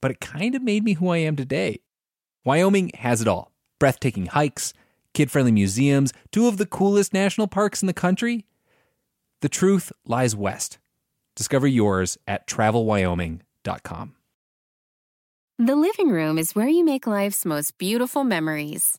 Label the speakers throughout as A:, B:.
A: but it kind of made me who I am today. Wyoming has it all breathtaking hikes, kid friendly museums, two of the coolest national parks in the country. The truth lies west. Discover yours at travelwyoming.com.
B: The living room is where you make life's most beautiful memories.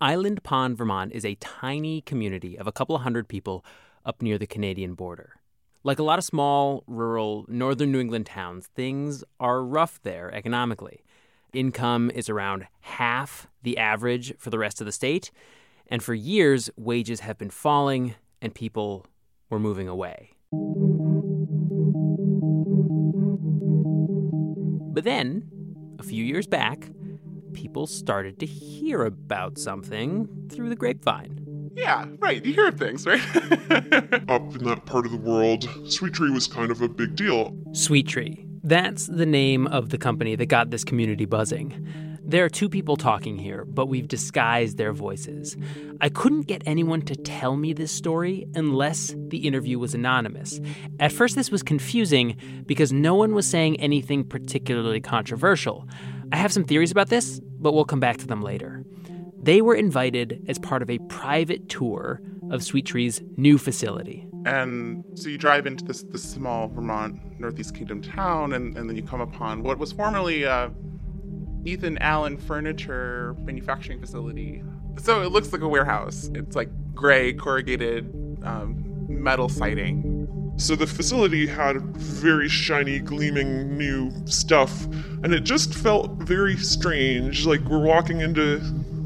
C: Island Pond, Vermont is a tiny community of a couple hundred people up near the Canadian border. Like a lot of small, rural, northern New England towns, things are rough there economically. Income is around half the average for the rest of the state, and for years, wages have been falling and people were moving away. But then, a few years back, people started to hear about something through the grapevine.
D: Yeah, right. You hear things, right?
E: Up in that part of the world, Sweet Tree was kind of a big deal.
C: Sweet Tree. That's the name of the company that got this community buzzing. There are two people talking here, but we've disguised their voices. I couldn't get anyone to tell me this story unless the interview was anonymous. At first, this was confusing because no one was saying anything particularly controversial. I have some theories about this, but we'll come back to them later. They were invited as part of a private tour of Sweet Tree's new facility.
D: And so you drive into this, this small Vermont Northeast Kingdom town, and, and then you come upon what was formerly a Ethan Allen furniture manufacturing facility. So it looks like a warehouse. It's like gray corrugated um, metal siding
E: so the facility had very shiny, gleaming new stuff, and it just felt very strange. Like we're walking into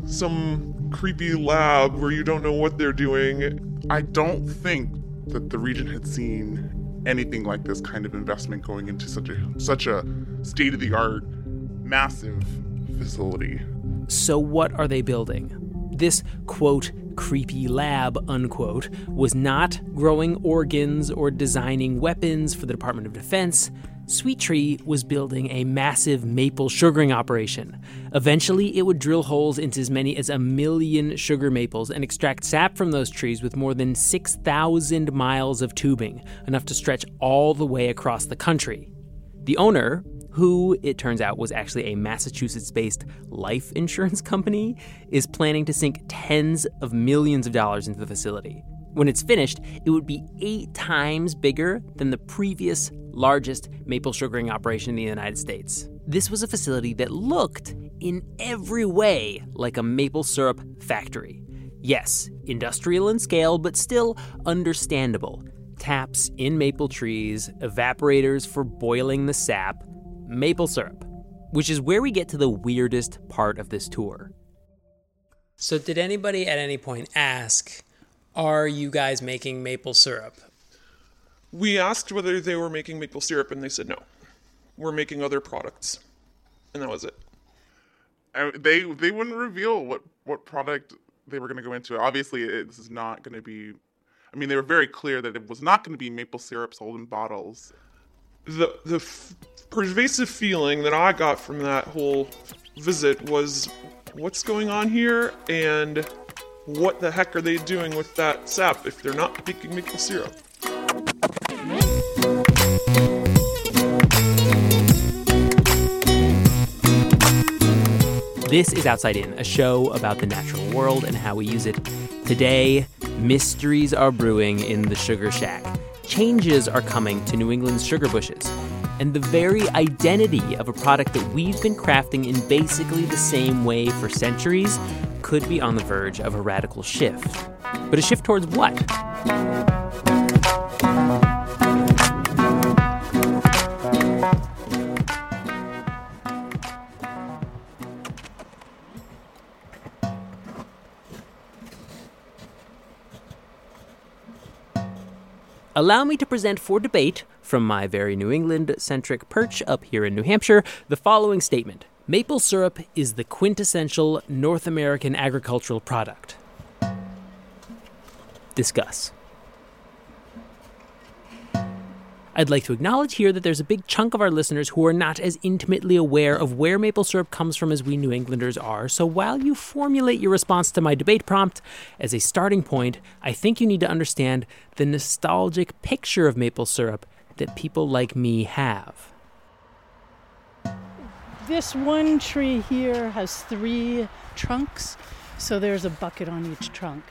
E: some creepy lab where you don't know what they're doing.
D: I don't think that the region had seen anything like this kind of investment going into such a such a state of the art, massive facility.
C: So what are they building? This quote creepy lab, unquote, was not growing organs or designing weapons for the Department of Defense. Sweet Tree was building a massive maple sugaring operation. Eventually, it would drill holes into as many as a million sugar maples and extract sap from those trees with more than 6,000 miles of tubing, enough to stretch all the way across the country. The owner, who it turns out was actually a Massachusetts based life insurance company, is planning to sink tens of millions of dollars into the facility. When it's finished, it would be eight times bigger than the previous largest maple sugaring operation in the United States. This was a facility that looked, in every way, like a maple syrup factory. Yes, industrial in scale, but still understandable. Taps in maple trees, evaporators for boiling the sap, maple syrup, which is where we get to the weirdest part of this tour. So, did anybody at any point ask, Are you guys making maple syrup?
E: we asked whether they were making maple syrup, and they said no. We're making other products, and that was it.
D: I, they they wouldn't reveal what what product they were going to go into. Obviously, it's not going to be. I mean, they were very clear that it was not going to be maple syrup sold in bottles.
E: The the f- pervasive feeling that I got from that whole visit was, what's going on here, and what the heck are they doing with that sap if they're not making maple syrup?
C: This is Outside In, a show about the natural world and how we use it. Today, mysteries are brewing in the Sugar Shack. Changes are coming to New England's sugar bushes. And the very identity of a product that we've been crafting in basically the same way for centuries could be on the verge of a radical shift. But a shift towards what? Allow me to present for debate, from my very New England centric perch up here in New Hampshire, the following statement Maple syrup is the quintessential North American agricultural product. Discuss. I'd like to acknowledge here that there's a big chunk of our listeners who are not as intimately aware of where maple syrup comes from as we New Englanders are. So while you formulate your response to my debate prompt as a starting point, I think you need to understand the nostalgic picture of maple syrup that people like me have.
F: This one tree here has three trunks, so there's a bucket on each trunk.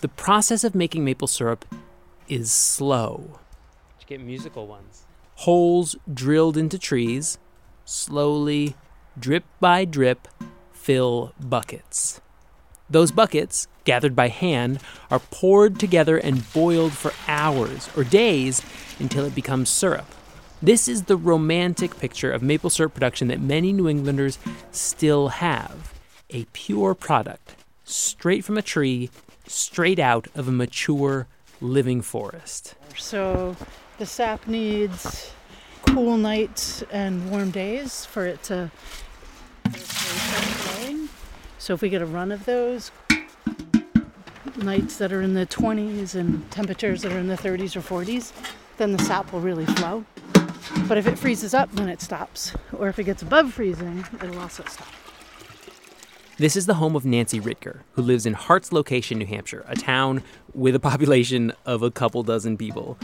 C: The process of making maple syrup is slow get musical ones. Holes drilled into trees, slowly, drip by drip, fill buckets. Those buckets, gathered by hand, are poured together and boiled for hours or days until it becomes syrup. This is the romantic picture of maple syrup production that many New Englanders still have a pure product, straight from a tree, straight out of a mature living forest.
F: So the sap needs cool nights and warm days for it to. So if we get a run of those nights that are in the 20s and temperatures that are in the 30s or 40s, then the sap will really flow. But if it freezes up, then it stops. Or if it gets above freezing, it'll also stop.
C: This is the home of Nancy Ritger, who lives in Hart's Location, New Hampshire, a town with a population of a couple dozen people.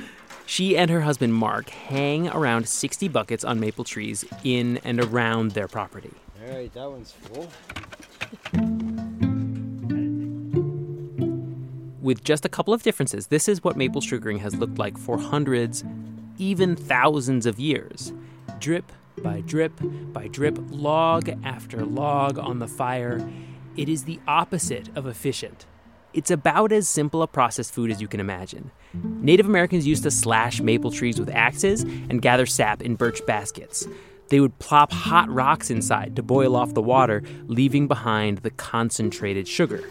C: She and her husband Mark hang around 60 buckets on maple trees in and around their property.
G: All right, that one's full.
C: With just a couple of differences, this is what maple sugaring has looked like for hundreds, even thousands of years. Drip by drip by drip, log after log on the fire. It is the opposite of efficient. It's about as simple a processed food as you can imagine. Native Americans used to slash maple trees with axes and gather sap in birch baskets. They would plop hot rocks inside to boil off the water, leaving behind the concentrated sugar.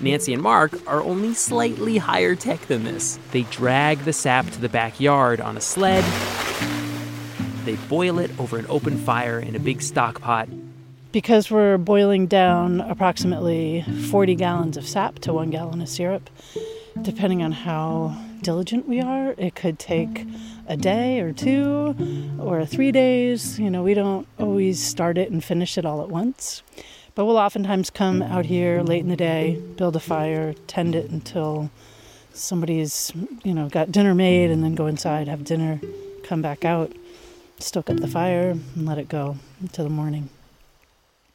C: Nancy and Mark are only slightly higher tech than this. They drag the sap to the backyard on a sled. They boil it over an open fire in a big stock pot
F: because we're boiling down approximately 40 gallons of sap to one gallon of syrup, depending on how diligent we are, it could take a day or two or three days. You know, we don't always start it and finish it all at once. But we'll oftentimes come out here late in the day, build a fire, tend it until somebody's, you know, got dinner made, and then go inside, have dinner, come back out, stoke up the fire, and let it go until the morning.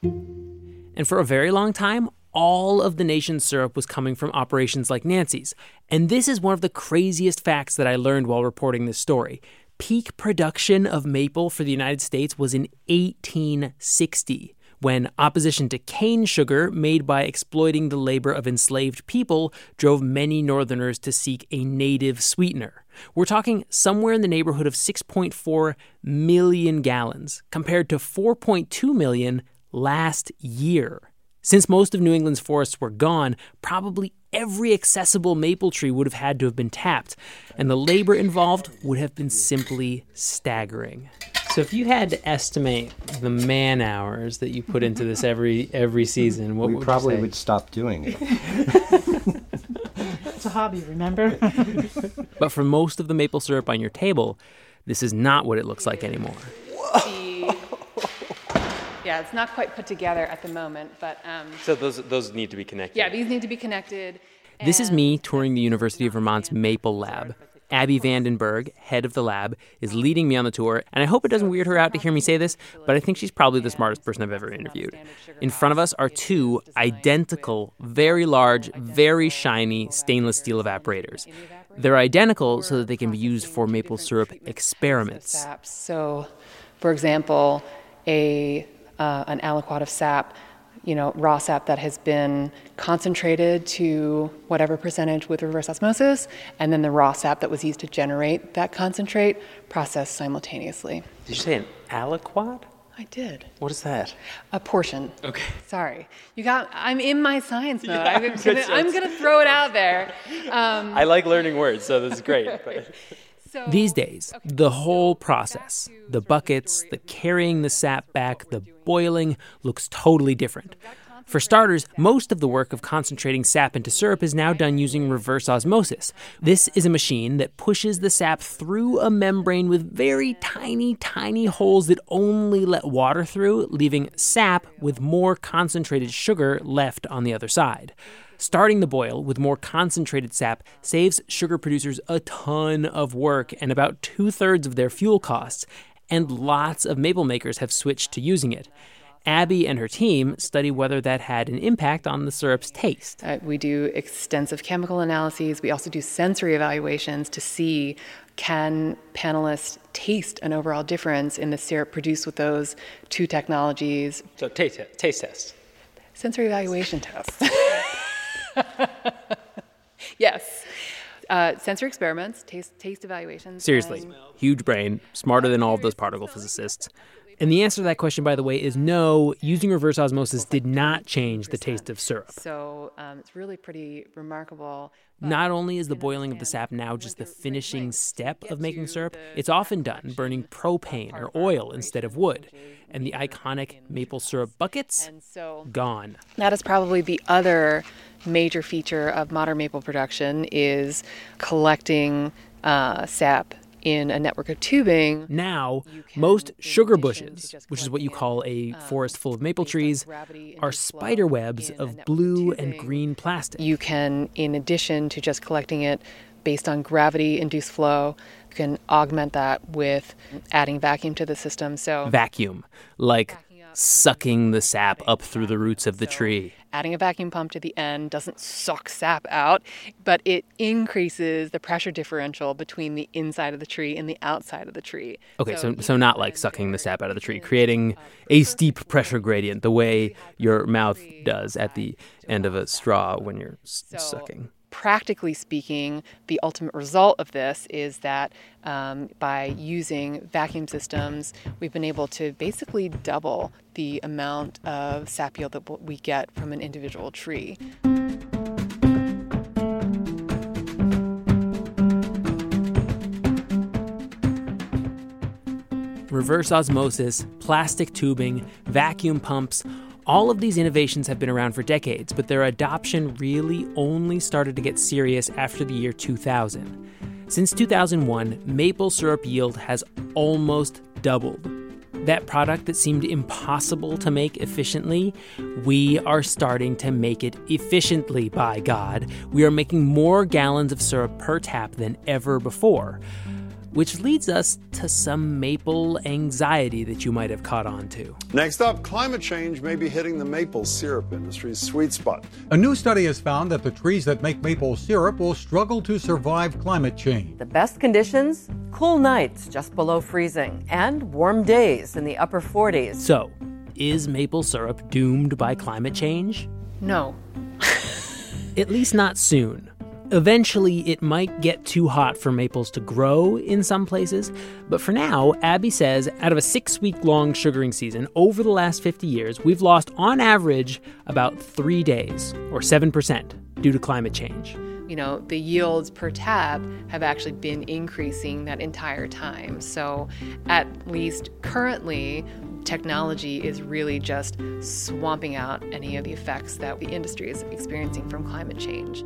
C: And for a very long time, all of the nation's syrup was coming from operations like Nancy's. And this is one of the craziest facts that I learned while reporting this story. Peak production of maple for the United States was in 1860 when opposition to cane sugar made by exploiting the labor of enslaved people drove many Northerners to seek a native sweetener. We're talking somewhere in the neighborhood of 6.4 million gallons, compared to 4.2 million last year. Since most of New England's forests were gone, probably every accessible maple tree would have had to have been tapped, and the labor involved would have been simply staggering. So if you had to estimate the man hours that you put into this every every season, what
G: we
C: would
G: probably
C: you say?
G: would stop doing it.
F: It's a hobby, remember?
C: But for most of the maple syrup on your table, this is not what it looks like anymore.
H: the- yeah, it's not quite put together at the moment, but um,
C: So those those need to be connected.
H: yeah, these need to be connected.
C: This is me touring the University of Vermont's Maple Lab. Abby Vandenberg, head of the lab, is leading me on the tour, and I hope it doesn't weird her out to hear me say this, but I think she's probably the smartest person I've ever interviewed. In front of us are two identical, very large, very shiny stainless steel evaporators. They're identical so that they can be used for maple syrup experiments.
H: So, for example, a uh, an aliquot of sap, you know, raw sap that has been concentrated to whatever percentage with reverse osmosis, and then the raw sap that was used to generate that concentrate processed simultaneously.
C: Did you say an aliquot?
H: I did.
C: What is that?
H: A portion.
C: Okay.
H: Sorry. You got, I'm in my science mode.
C: Yeah,
H: I'm, gonna, I'm gonna throw it out there. Um,
C: I like learning words, so this is great.
H: so,
C: These days, the whole process, the buckets, the carrying the sap back, the boiling, looks totally different. For starters, most of the work of concentrating sap into syrup is now done using reverse osmosis. This is a machine that pushes the sap through a membrane with very tiny, tiny holes that only let water through, leaving sap with more concentrated sugar left on the other side. Starting the boil with more concentrated sap saves sugar producers a ton of work and about two thirds of their fuel costs, and lots of maple makers have switched to using it. Abby and her team study whether that had an impact on the syrup's taste.
H: Uh, we do extensive chemical analyses. We also do sensory evaluations to see can panelists taste an overall difference in the syrup produced with those two technologies.
C: So taste taste test.
H: Sensory evaluation tests. yes. Uh, sensory experiments, taste, taste evaluations.
C: Seriously,
H: and-
C: huge brain, smarter than all of those particle physicists. And the answer to that question, by the way, is no, using reverse osmosis did not change the taste of syrup.
H: So um, it's really pretty remarkable.
C: Not only is the boiling of the sap now just the finishing step of making syrup, it's often done burning propane or oil instead of wood. And the iconic maple syrup buckets? Gone.
H: That is probably the other major feature of modern maple production is collecting uh, sap in a network of tubing.
C: Now, most sugar bushes, which is what you call a
H: um,
C: forest full of maple trees, are spider webs of blue and green plastic.
H: You can, in addition to just collecting it based on gravity induced flow, you can augment that with adding vacuum to the system. So
C: Vacuum, like sucking the sap up through the roots of the tree.
H: adding a vacuum pump to the end doesn't suck sap out, but it increases the pressure differential between the inside of the tree and the outside of the tree.
C: Okay, so
H: you
C: so not like sucking the sap out of the tree, creating a steep pressure gradient, the way your mouth does at the end of a straw when you're s-
H: So,
C: sucking.
H: Practically speaking, the ultimate result of this is that um, by using vacuum systems, we've been able to basically double the amount of sap yield that we get from an individual tree.
C: Reverse osmosis, plastic tubing, vacuum pumps, all of these innovations have been around for decades, but their adoption really only started to get serious after the year 2000. Since 2001, maple syrup yield has almost doubled. That product that seemed impossible to make efficiently, we are starting to make it efficiently, by God. We are making more gallons of syrup per tap than ever before. Which leads us to some maple anxiety that you might have caught on to.
I: Next up, climate change may be hitting the maple syrup industry's sweet spot.
J: A new study has found that the trees that make maple syrup will struggle to survive climate change.
K: The best conditions cool nights just below freezing and warm days in the upper 40s.
C: So, is maple syrup doomed by climate change?
H: No.
C: At least not soon. Eventually, it might get too hot for maples to grow in some places, but for now, Abby says out of a six week long sugaring season over the last 50 years, we've lost on average about three days, or 7%. due to climate change.
H: You know, the yields per tap have actually been increasing that entire time. So, at least currently, technology is really just swamping out any of the effects that the industry is experiencing from climate change.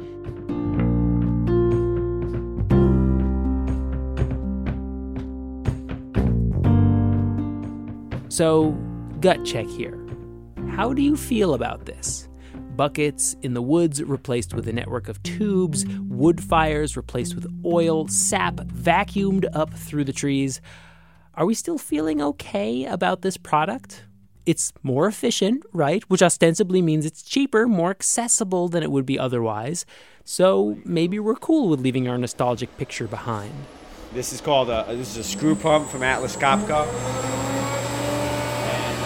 C: So, gut check here. How do you feel about this? Buckets in the woods replaced with a network of tubes, wood fires replaced with oil, sap vacuumed up through the trees. Are we still feeling okay about this product? It's more efficient, right? Which ostensibly means it's cheaper, more accessible than it would be otherwise. So maybe we're cool with leaving our nostalgic picture behind.
G: This is called a this is a screw pump from Atlas Copco. And,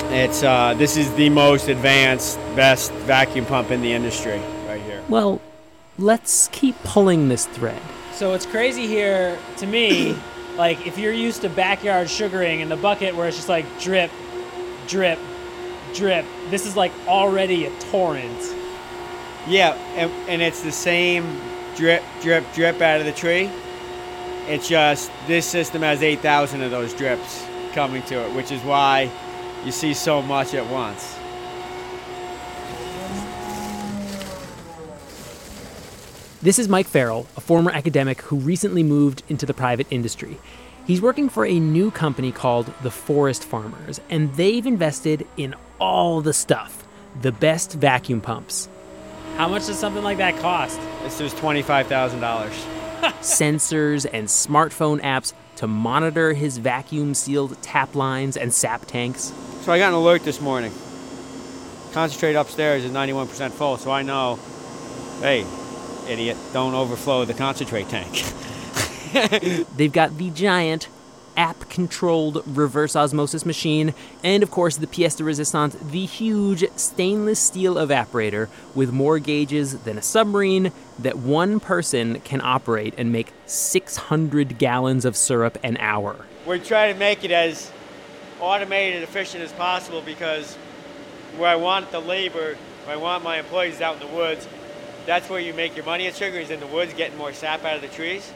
G: um, it's uh, this is the most advanced, best vacuum pump in the industry right here.
C: Well, let's keep pulling this thread.
L: So it's crazy here to me. like if you're used to backyard sugaring in the bucket where it's just like drip, drip, drip. This is like already a torrent.
G: Yeah, and, and it's the same drip, drip, drip out of the tree. It's just this system has 8,000 of those drips coming to it, which is why you see so much at once.
C: This is Mike Farrell, a former academic who recently moved into the private industry. He's working for a new company called the Forest Farmers, and they've invested in all the stuff the best vacuum pumps.
L: How much does something like that cost?
G: This is $25,000.
C: Sensors and smartphone apps to monitor his vacuum sealed tap lines and sap tanks.
G: So I got an alert this morning. Concentrate upstairs is 91% full, so I know, hey, idiot, don't overflow the concentrate tank.
C: They've got the giant app controlled reverse osmosis machine, and of course the pièce de resistance, the huge stainless steel evaporator with more gauges than a submarine that one person can operate and make 600 gallons of syrup an hour.
G: We're trying to make it as automated and efficient as possible because where I want the labor, where I want my employees out in the woods, that's where you make your money at sugar is in the woods getting more sap out of the trees.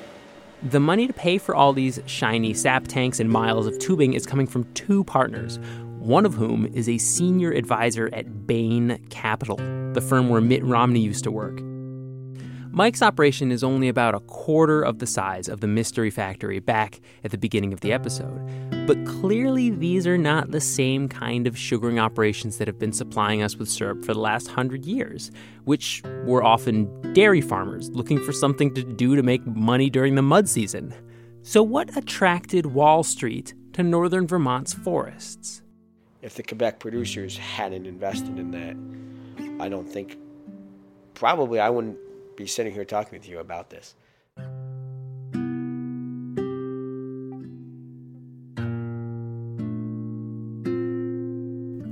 C: The money to pay for all these shiny sap tanks and miles of tubing is coming from two partners, one of whom is a senior advisor at Bain Capital, the firm where Mitt Romney used to work. Mike's operation is only about a quarter of the size of the Mystery Factory back at the beginning of the episode. But clearly, these are not the same kind of sugaring operations that have been supplying us with syrup for the last hundred years, which were often dairy farmers looking for something to do to make money during the mud season. So, what attracted Wall Street to northern Vermont's forests?
G: If the Quebec producers hadn't invested in that, I don't think, probably I wouldn't be sitting here talking with you about this.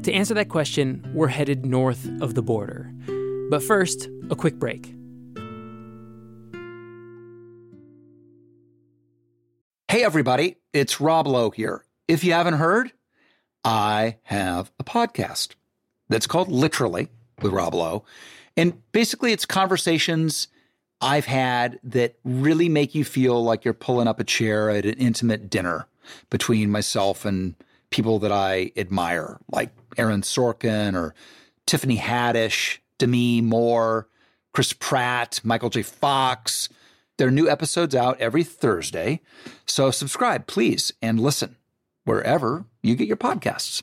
C: To answer that question, we're headed north of the border. But first, a quick break.
M: Hey, everybody, it's Rob Lowe here. If you haven't heard, I have a podcast that's called Literally with Rob Lowe. And basically, it's conversations I've had that really make you feel like you're pulling up a chair at an intimate dinner between myself and people that I admire, like Aaron Sorkin or Tiffany Haddish, Demi Moore, Chris Pratt, Michael J. Fox. There are new episodes out every Thursday. So subscribe, please, and listen wherever you get your podcasts.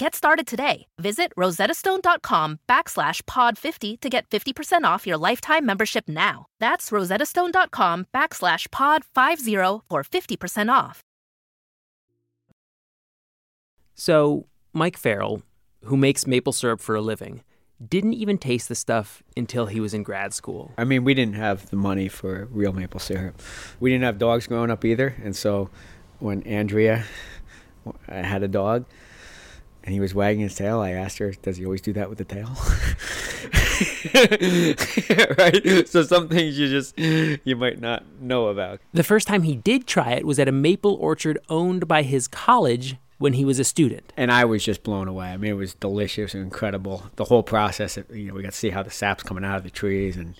N: Get started today. Visit rosettastone.com backslash pod 50 to get 50% off your lifetime membership now. That's rosettastone.com backslash pod 50 for 50% off.
C: So, Mike Farrell, who makes maple syrup for a living, didn't even taste the stuff until he was in grad school.
O: I mean, we didn't have the money for real maple syrup. We didn't have dogs growing up either. And so when Andrea had a dog, and he was wagging his tail. I asked her, "Does he always do that with the tail?" right. So some things you just you might not know about.
C: The first time he did try it was at a maple orchard owned by his college when he was a student.
O: And I was just blown away. I mean, it was delicious and incredible. The whole process. You know, we got to see how the sap's coming out of the trees, and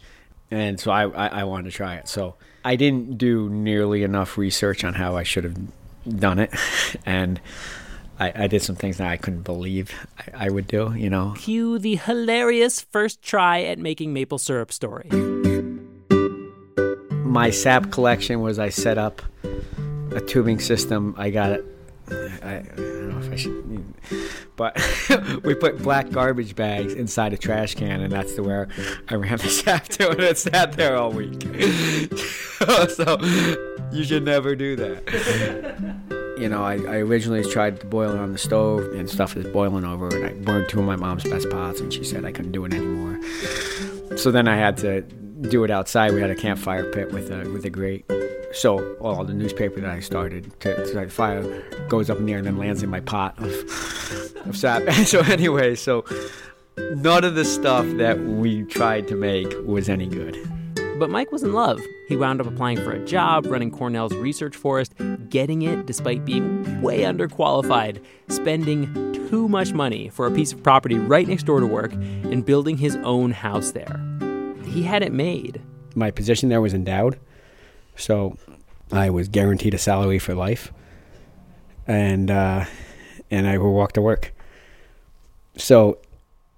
O: and so I, I, I wanted to try it. So I didn't do nearly enough research on how I should have done it, and I, I did some things that I couldn't believe I, I would do, you know.
C: Cue the hilarious first try at making maple syrup story.
O: My sap collection was I set up a tubing system. I got it. I, I don't know if I should, but we put black garbage bags inside a trash can, and that's the where I ran the sap to, and it sat there all week. so you should never do that you know, I, I originally tried to boil it on the stove and stuff is boiling over, and I burned two of my mom's best pots, and she said I couldn't do it anymore. So then I had to do it outside. We had a campfire pit with a with a grate. So all the newspaper that I started to start fire goes up in the air and then lands in my pot of of sap. so anyway, so none of the stuff that we tried to make was any good.
C: But Mike was in love. He wound up applying for a job running Cornell's research forest, getting it despite being way underqualified, spending too much money for a piece of property right next door to work, and building his own house there. He had it made.
O: My position there was endowed, so I was guaranteed a salary for life, and uh, and I would walk to work. So,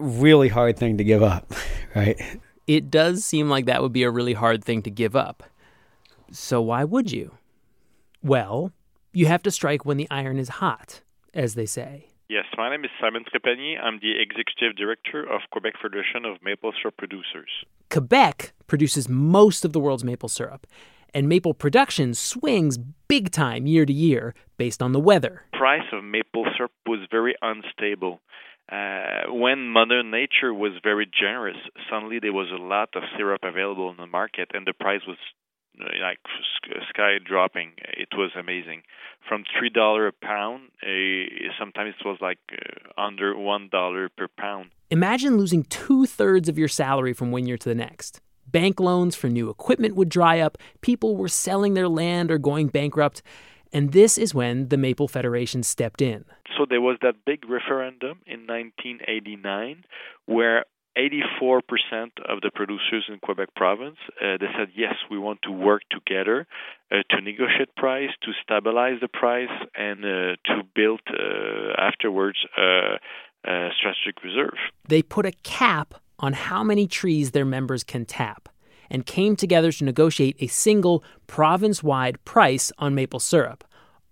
O: really hard thing to give up, right?
C: It does seem like that would be a really hard thing to give up. So why would you? Well, you have to strike when the iron is hot, as they say.
P: Yes, my name is Simon Trepanier. I'm the executive director of Quebec Federation of Maple Syrup Producers.
C: Quebec produces most of the world's maple syrup, and maple production swings big time year to year based on the weather.
P: Price of maple syrup was very unstable uh, when Mother Nature was very generous, suddenly there was a lot of syrup available in the market, and the price was uh, like sky dropping. It was amazing. From three dollar a pound, uh, sometimes it was like under one dollar per pound.
C: Imagine losing two thirds of your salary from one year to the next. Bank loans for new equipment would dry up. People were selling their land or going bankrupt. And this is when the Maple Federation stepped in.
P: So there was that big referendum in 1989 where 84% of the producers in Quebec province uh, they said yes we want to work together uh, to negotiate price to stabilize the price and uh, to build uh, afterwards a strategic reserve
C: they put a cap on how many trees their members can tap and came together to negotiate a single province wide price on maple syrup.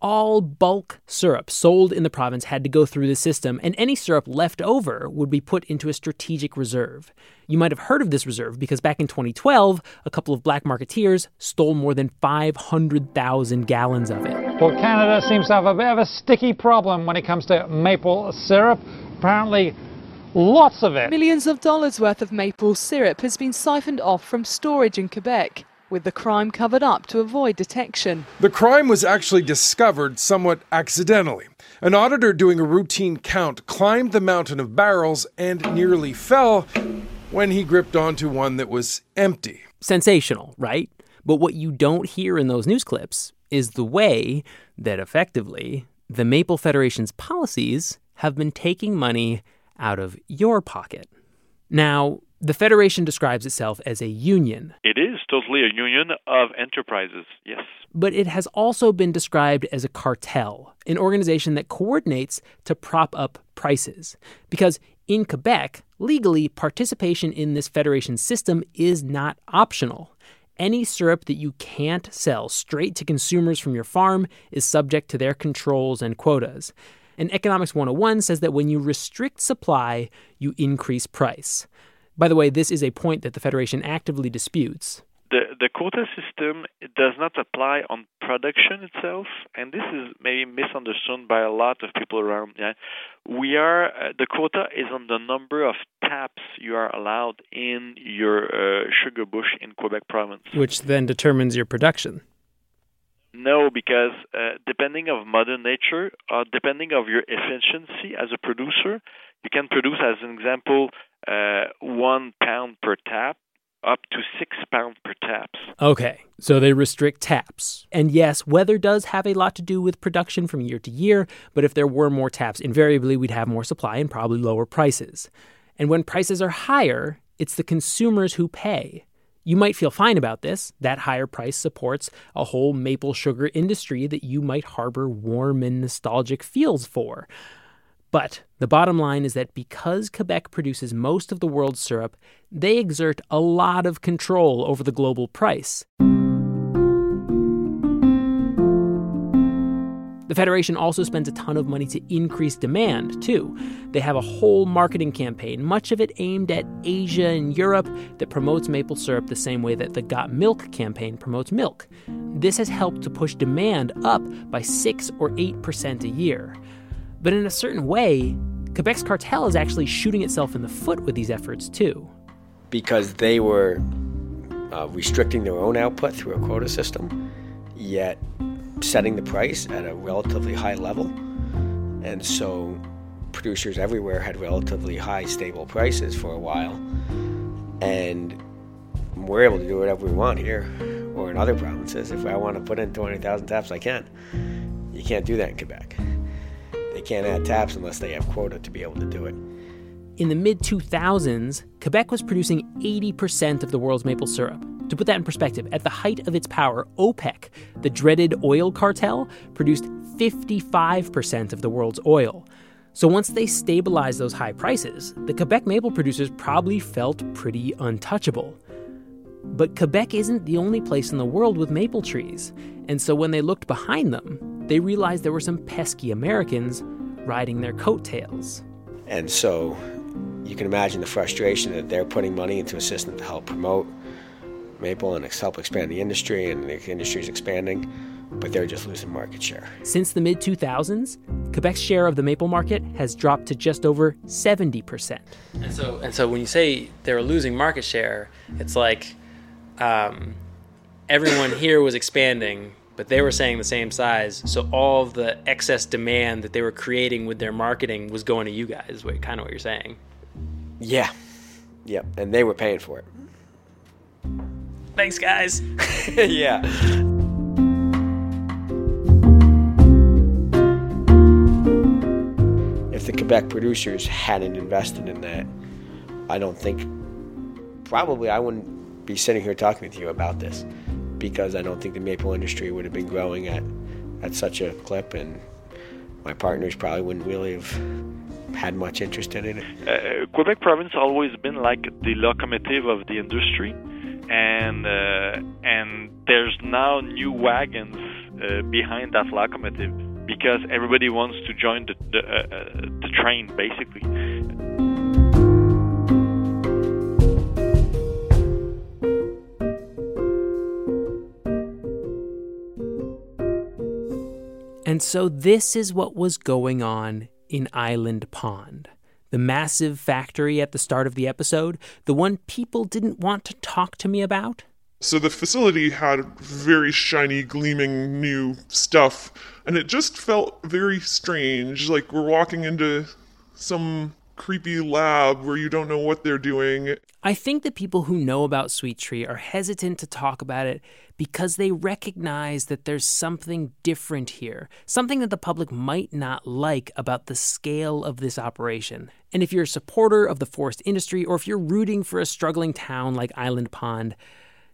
C: All bulk syrup sold in the province had to go through the system, and any syrup left over would be put into a strategic reserve. You might have heard of this reserve because back in 2012, a couple of black marketeers stole more than 500,000 gallons of it.
Q: Well, Canada seems to have a bit of a sticky problem when it comes to maple syrup. Apparently, Lots of it.
R: Millions of dollars worth of maple syrup has been siphoned off from storage in Quebec, with the crime covered up to avoid detection.
S: The crime was actually discovered somewhat accidentally. An auditor doing a routine count climbed the mountain of barrels and nearly fell when he gripped onto one that was empty.
C: Sensational, right? But what you don't hear in those news clips is the way that effectively the Maple Federation's policies have been taking money out of your pocket. Now, the Federation describes itself as a union.
P: It is totally a union of enterprises, yes.
C: But it has also been described as a cartel, an organization that coordinates to prop up prices. Because in Quebec, legally, participation in this federation system is not optional. any syrup that you can't sell straight to consumers from your farm is subject to their controls and quotas. And Economics 101 says that when you restrict supply, you increase price. By the way, this is a point that the Federation actively disputes.
P: The, the quota system does not apply on production itself, and this is maybe misunderstood by a lot of people around. Yeah, we are uh, the quota is on the number of taps you are allowed in your uh, sugar bush in Quebec province,
C: which then determines your production.
P: No, because uh, depending of mother nature, uh, depending of your efficiency as a producer, you can produce, as an example, uh, one pound per tap up to six pounds per taps.
C: Okay, so they restrict taps. And yes, weather does have a lot to do with production from year to year, but if there were more taps, invariably we'd have more supply and probably lower prices. And when prices are higher, it's the consumers who pay. You might feel fine about this. That higher price supports a whole maple sugar industry that you might harbor warm and nostalgic feels for. But the bottom line is that because Quebec produces most of the world's syrup, they exert a lot of control over the global price. The Federation also spends a ton of money to increase demand, too. They have a whole marketing campaign, much of it aimed at Asia and Europe, that promotes maple syrup the same way that the Got Milk campaign promotes milk. This has helped to push demand up by 6 or 8% a year. But in a certain way, Quebec's cartel is actually shooting itself in the foot with these efforts, too.
O: Because they were uh, restricting their own output through a quota system, yet setting the price at a relatively high level. And so producers everywhere had relatively high, stable prices for a while. And we're able to do whatever we want here or in other provinces. If I want to put in 20,000 taps, I can. You can't do that in Quebec. They can't add taps unless they have quota to be able to do it.
C: In the mid 2000s, Quebec was producing 80% of the world's maple syrup. To put that in perspective, at the height of its power, OPEC, the dreaded oil cartel, produced 55% of the world's oil. So once they stabilized those high prices, the Quebec maple producers probably felt pretty untouchable. But Quebec isn't the only place in the world with maple trees, and so when they looked behind them, they realized there were some pesky Americans riding their coattails.
O: And so you can imagine the frustration that they're putting money into a system to help promote maple and help expand the industry, and the industry is expanding, but they're just losing market share.
C: Since the mid 2000s, Quebec's share of the maple market has dropped to just over 70%.
T: And so, and so when you say they're losing market share, it's like um, everyone here was expanding, but they were saying the same size. So all of the excess demand that they were creating with their marketing was going to you guys, is what, kind of what you're saying.
O: Yeah. Yep. And they were paying for it.
T: Thanks, guys.
O: yeah. If the Quebec producers hadn't invested in that, I don't think, probably I wouldn't be sitting here talking with you about this because I don't think the maple industry would have been growing at, at such a clip, and my partners probably wouldn't really have had much interest in it.
P: Uh, Quebec province always been like the locomotive of the industry, and uh, and there's now new wagons uh, behind that locomotive because everybody wants to join the the, uh, uh, the train basically.
C: And so this is what was going on in Island Pond. The massive factory at the start of the episode, the one people didn't want to talk to me about.
E: So the facility had very shiny, gleaming new stuff, and it just felt very strange. Like we're walking into some creepy lab where you don't know what they're doing.
C: I think that people who know about Sweet Tree are hesitant to talk about it because they recognize that there's something different here, something that the public might not like about the scale of this operation. And if you're a supporter of the forest industry or if you're rooting for a struggling town like Island Pond,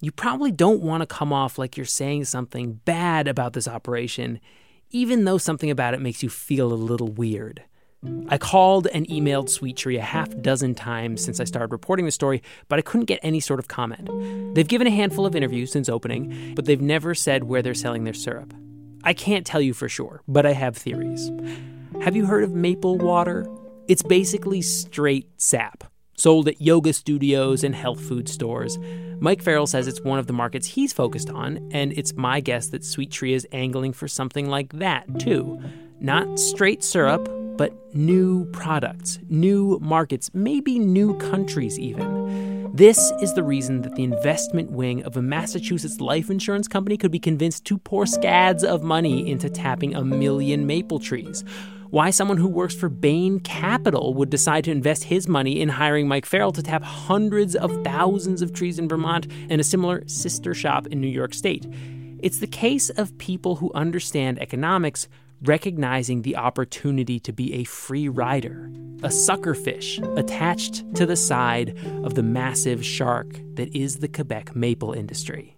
C: you probably don't want to come off like you're saying something bad about this operation, even though something about it makes you feel a little weird. I called and emailed Sweet Tree a half dozen times since I started reporting the story, but I couldn't get any sort of comment. They've given a handful of interviews since opening, but they've never said where they're selling their syrup. I can't tell you for sure, but I have theories. Have you heard of maple water? It's basically straight sap, sold at yoga studios and health food stores. Mike Farrell says it's one of the markets he's focused on, and it's my guess that Sweet Tree is angling for something like that, too. Not straight syrup, but new products, new markets, maybe new countries, even. This is the reason that the investment wing of a Massachusetts life insurance company could be convinced to pour scads of money into tapping a million maple trees. Why someone who works for Bain Capital would decide to invest his money in hiring Mike Farrell to tap hundreds of thousands of trees in Vermont and a similar sister shop in New York State. It's the case of people who understand economics recognizing the opportunity to be a free rider, a suckerfish attached to the side of the massive shark that is the Quebec maple industry.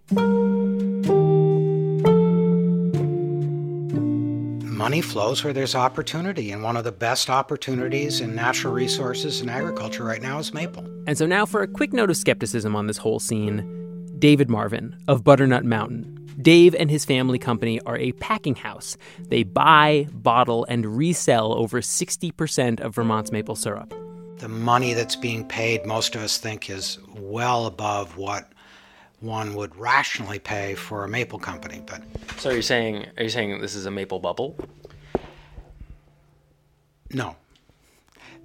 U: Money flows where there's opportunity, and one of the best opportunities in natural resources and agriculture right now is maple.
C: And so, now for a quick note of skepticism on this whole scene David Marvin of Butternut Mountain Dave and his family company are a packing house. They buy, bottle, and resell over 60% of Vermont's maple syrup.
U: The money that's being paid, most of us think, is well above what one would rationally pay for a maple company. But
T: so, are you saying are you saying this is a maple bubble?
U: No.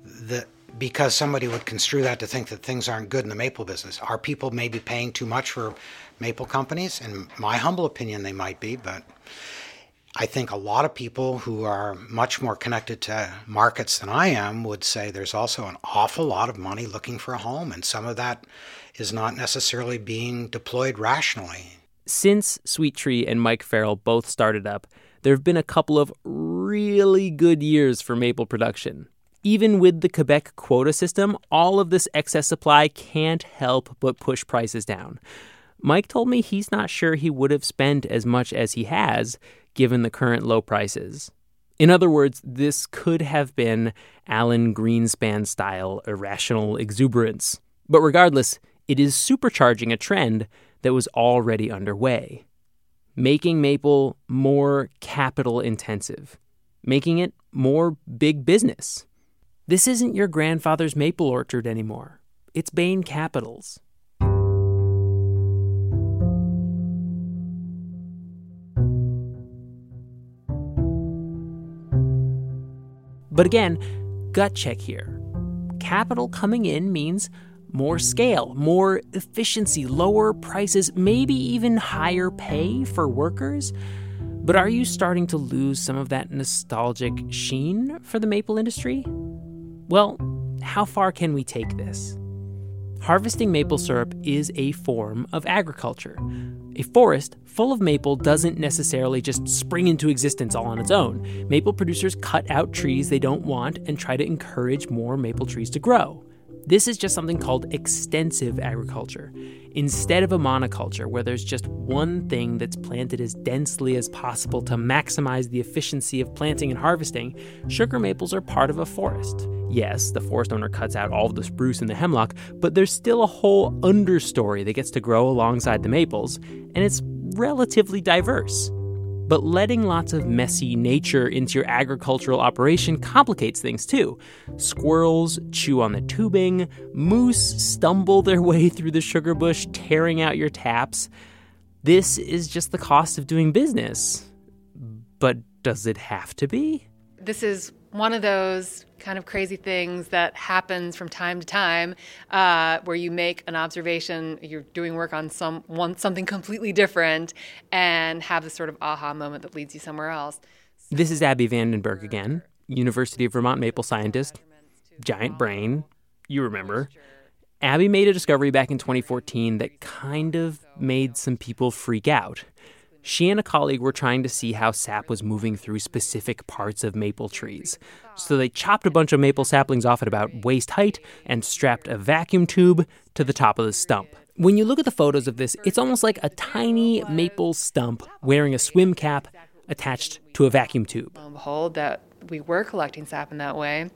U: The because somebody would construe that to think that things aren't good in the maple business. Are people maybe paying too much for maple companies? In my humble opinion, they might be, but I think a lot of people who are much more connected to markets than I am would say there's also an awful lot of money looking for a home, and some of that is not necessarily being deployed rationally.
C: Since Sweet Tree and Mike Farrell both started up, there have been a couple of really good years for maple production. Even with the Quebec quota system, all of this excess supply can't help but push prices down. Mike told me he's not sure he would have spent as much as he has given the current low prices. In other words, this could have been Alan Greenspan style irrational exuberance. But regardless, it is supercharging a trend that was already underway, making maple more capital intensive, making it more big business. This isn't your grandfather's maple orchard anymore. It's Bain Capital's. But again, gut check here. Capital coming in means more scale, more efficiency, lower prices, maybe even higher pay for workers. But are you starting to lose some of that nostalgic sheen for the maple industry? Well, how far can we take this? Harvesting maple syrup is a form of agriculture. A forest full of maple doesn't necessarily just spring into existence all on its own. Maple producers cut out trees they don't want and try to encourage more maple trees to grow. This is just something called extensive agriculture. Instead of a monoculture where there's just one thing that's planted as densely as possible to maximize the efficiency of planting and harvesting, sugar maples are part of a forest. Yes, the forest owner cuts out all of the spruce and the hemlock, but there's still a whole understory that gets to grow alongside the maples, and it's relatively diverse. But letting lots of messy nature into your agricultural operation complicates things too. Squirrels chew on the tubing, moose stumble their way through the sugar bush, tearing out your taps. This is just the cost of doing business. But does it have to be?
H: This is one of those kind of crazy things that happens from time to time uh, where you make an observation you're doing work on some one something completely different and have this sort of aha moment that leads you somewhere else.
C: This is abby vandenberg again university of vermont maple scientist. giant brain you remember. abby made a discovery back in 2014 that kind of made some people freak out she and a colleague were trying to see how sap was moving through specific parts of maple trees. So they chopped a bunch of maple saplings off at about waist height and strapped a vacuum tube to the top of the stump. When you look at the photos of this, it's almost like a tiny maple stump wearing a swim cap attached to a vacuum tube.
H: Um, Lo and behold, that we were collecting sap in that way,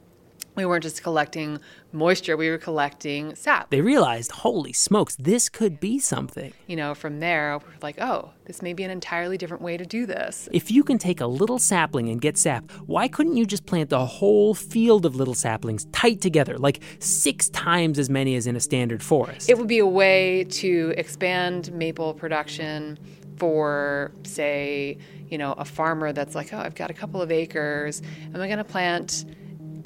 H: we weren't just collecting moisture, we were collecting sap.
C: They realized, holy smokes, this could be something.
H: You know, from there, we're like, oh, this may be an entirely different way to do this.
C: If you can take a little sapling and get sap, why couldn't you just plant a whole field of little saplings tight together, like six times as many as in a standard forest?
H: It would be a way to expand maple production for, say, you know, a farmer that's like, oh, I've got a couple of acres. Am I going to plant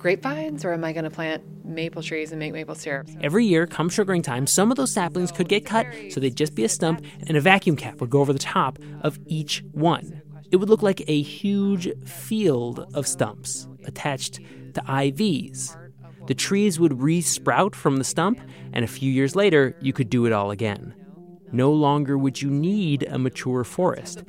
H: grapevines or am I going to plant maple trees and make maple syrup?
C: Every year, come sugaring time, some of those saplings could get cut so they'd just be a stump, and a vacuum cap would go over the top of each one. It would look like a huge field of stumps attached to IVs. The trees would re sprout from the stump, and a few years later, you could do it all again. No longer would you need a mature forest.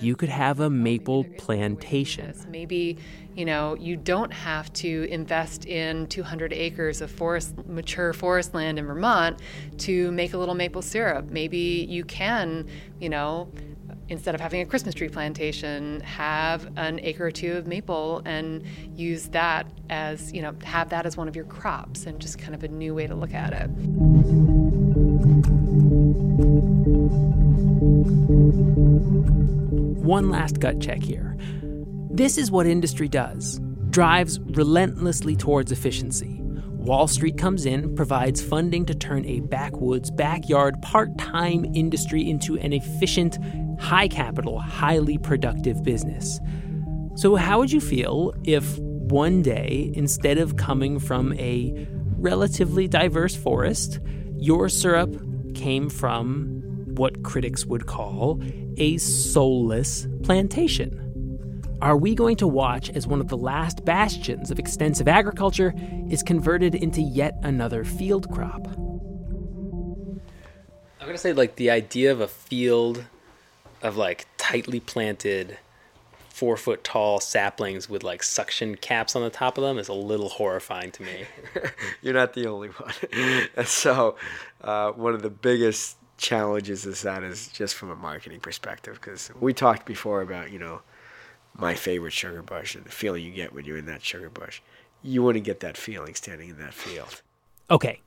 C: You could have a maple plantation.
H: Maybe you know, you don't have to invest in 200 acres of forest, mature forest land in Vermont to make a little maple syrup. Maybe you can, you know, instead of having a Christmas tree plantation, have an acre or two of maple and use that as, you know, have that as one of your crops and just kind of a new way to look at it.
C: One last gut check here. This is what industry does drives relentlessly towards efficiency. Wall Street comes in, provides funding to turn a backwoods, backyard, part time industry into an efficient, high capital, highly productive business. So, how would you feel if one day, instead of coming from a relatively diverse forest, your syrup came from what critics would call a soulless plantation? Are we going to watch as one of the last bastions of extensive agriculture is converted into yet another field crop?
T: I'm gonna say like the idea of a field of like tightly planted four foot tall saplings with like suction caps on the top of them is a little horrifying to me.
O: You're not the only one. and so, uh, one of the biggest challenges is that is just from a marketing perspective because we talked before about you know my favorite sugar bush and the feeling you get when you're in that sugar bush. You wouldn't get that feeling standing in that field.
C: Okay,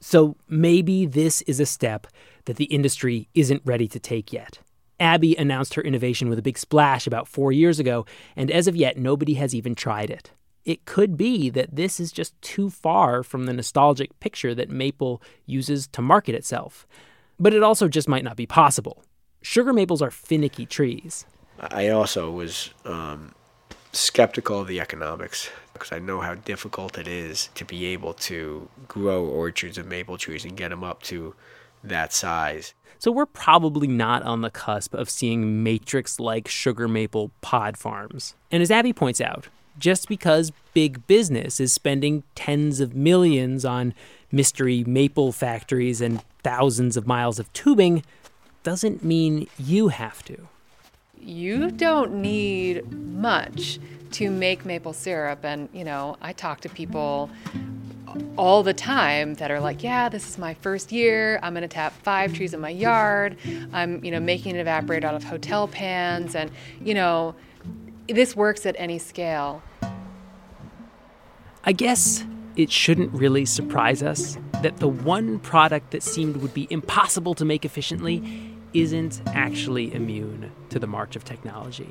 C: so maybe this is a step that the industry isn't ready to take yet. Abby announced her innovation with a big splash about four years ago, and as of yet, nobody has even tried it. It could be that this is just too far from the nostalgic picture that maple uses to market itself. But it also just might not be possible. Sugar maples are finicky trees.
O: I also was um, skeptical of the economics because I know how difficult it is to be able to grow orchards of maple trees and get them up to that size.
C: So we're probably not on the cusp of seeing matrix like sugar maple pod farms. And as Abby points out, just because big business is spending tens of millions on mystery maple factories and thousands of miles of tubing doesn't mean you have to
H: you don't need much to make maple syrup. And, you know, I talk to people all the time that are like, yeah, this is my first year. I'm going to tap five trees in my yard. I'm, you know, making it evaporate out of hotel pans. And, you know, this works at any scale.
C: I guess it shouldn't really surprise us that the one product that seemed would be impossible to make efficiently isn't actually immune to the march of technology.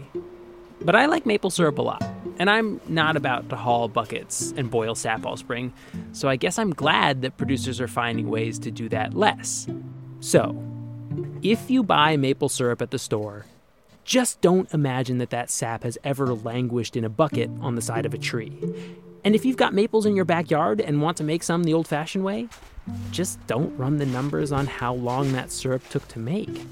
C: But I like maple syrup a lot, and I'm not about to haul buckets and boil sap all spring, so I guess I'm glad that producers are finding ways to do that less. So, if you buy maple syrup at the store, just don't imagine that that sap has ever languished in a bucket on the side of a tree. And if you've got maples in your backyard and want to make some the old fashioned way, just don't run the numbers on how long that syrup took to make.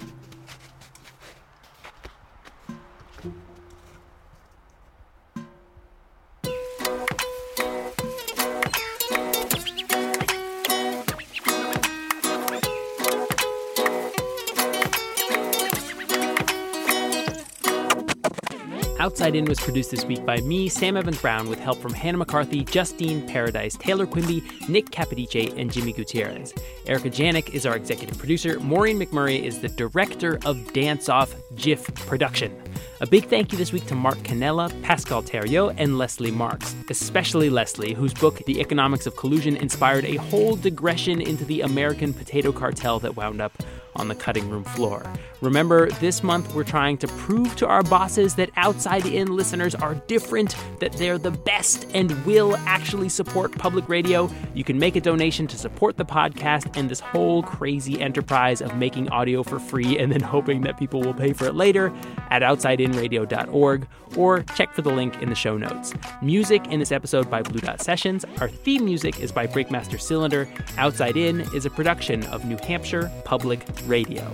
C: Outside In was produced this week by me, Sam Evans Brown, with help from Hannah McCarthy, Justine Paradis, Taylor Quimby, Nick Capodice, and Jimmy Gutierrez. Erica Janik is our executive producer. Maureen McMurray is the director of Dance Off GIF production. A big thank you this week to Mark Canella, Pascal Theriault, and Leslie Marks, especially Leslie, whose book, The Economics of Collusion, inspired a whole digression into the American potato cartel that wound up on the cutting room floor. Remember, this month we're trying to prove to our bosses that outside in listeners are different, that they're the best, and will actually support public radio. You can make a donation to support the podcast and this whole crazy enterprise of making audio for free and then hoping that people will pay for it later at outsideinradio.org or check for the link in the show notes. Music in this episode by Blue Dot Sessions. Our theme music is by Breakmaster Cylinder. Outside In is a production of New Hampshire Public Radio.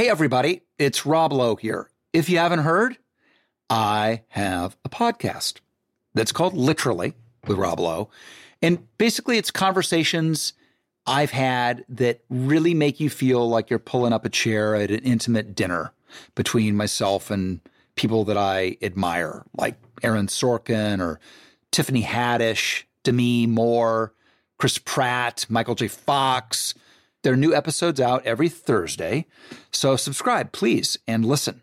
M: Hey, everybody, it's Rob Lowe here. If you haven't heard, I have a podcast that's called Literally with Rob Lowe. And basically, it's conversations I've had that really make you feel like you're pulling up a chair at an intimate dinner between myself and people that I admire, like Aaron Sorkin or Tiffany Haddish, Demi Moore, Chris Pratt, Michael J. Fox. There are new episodes out every Thursday. So subscribe, please, and listen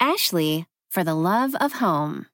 B: Ashley, for the love of home.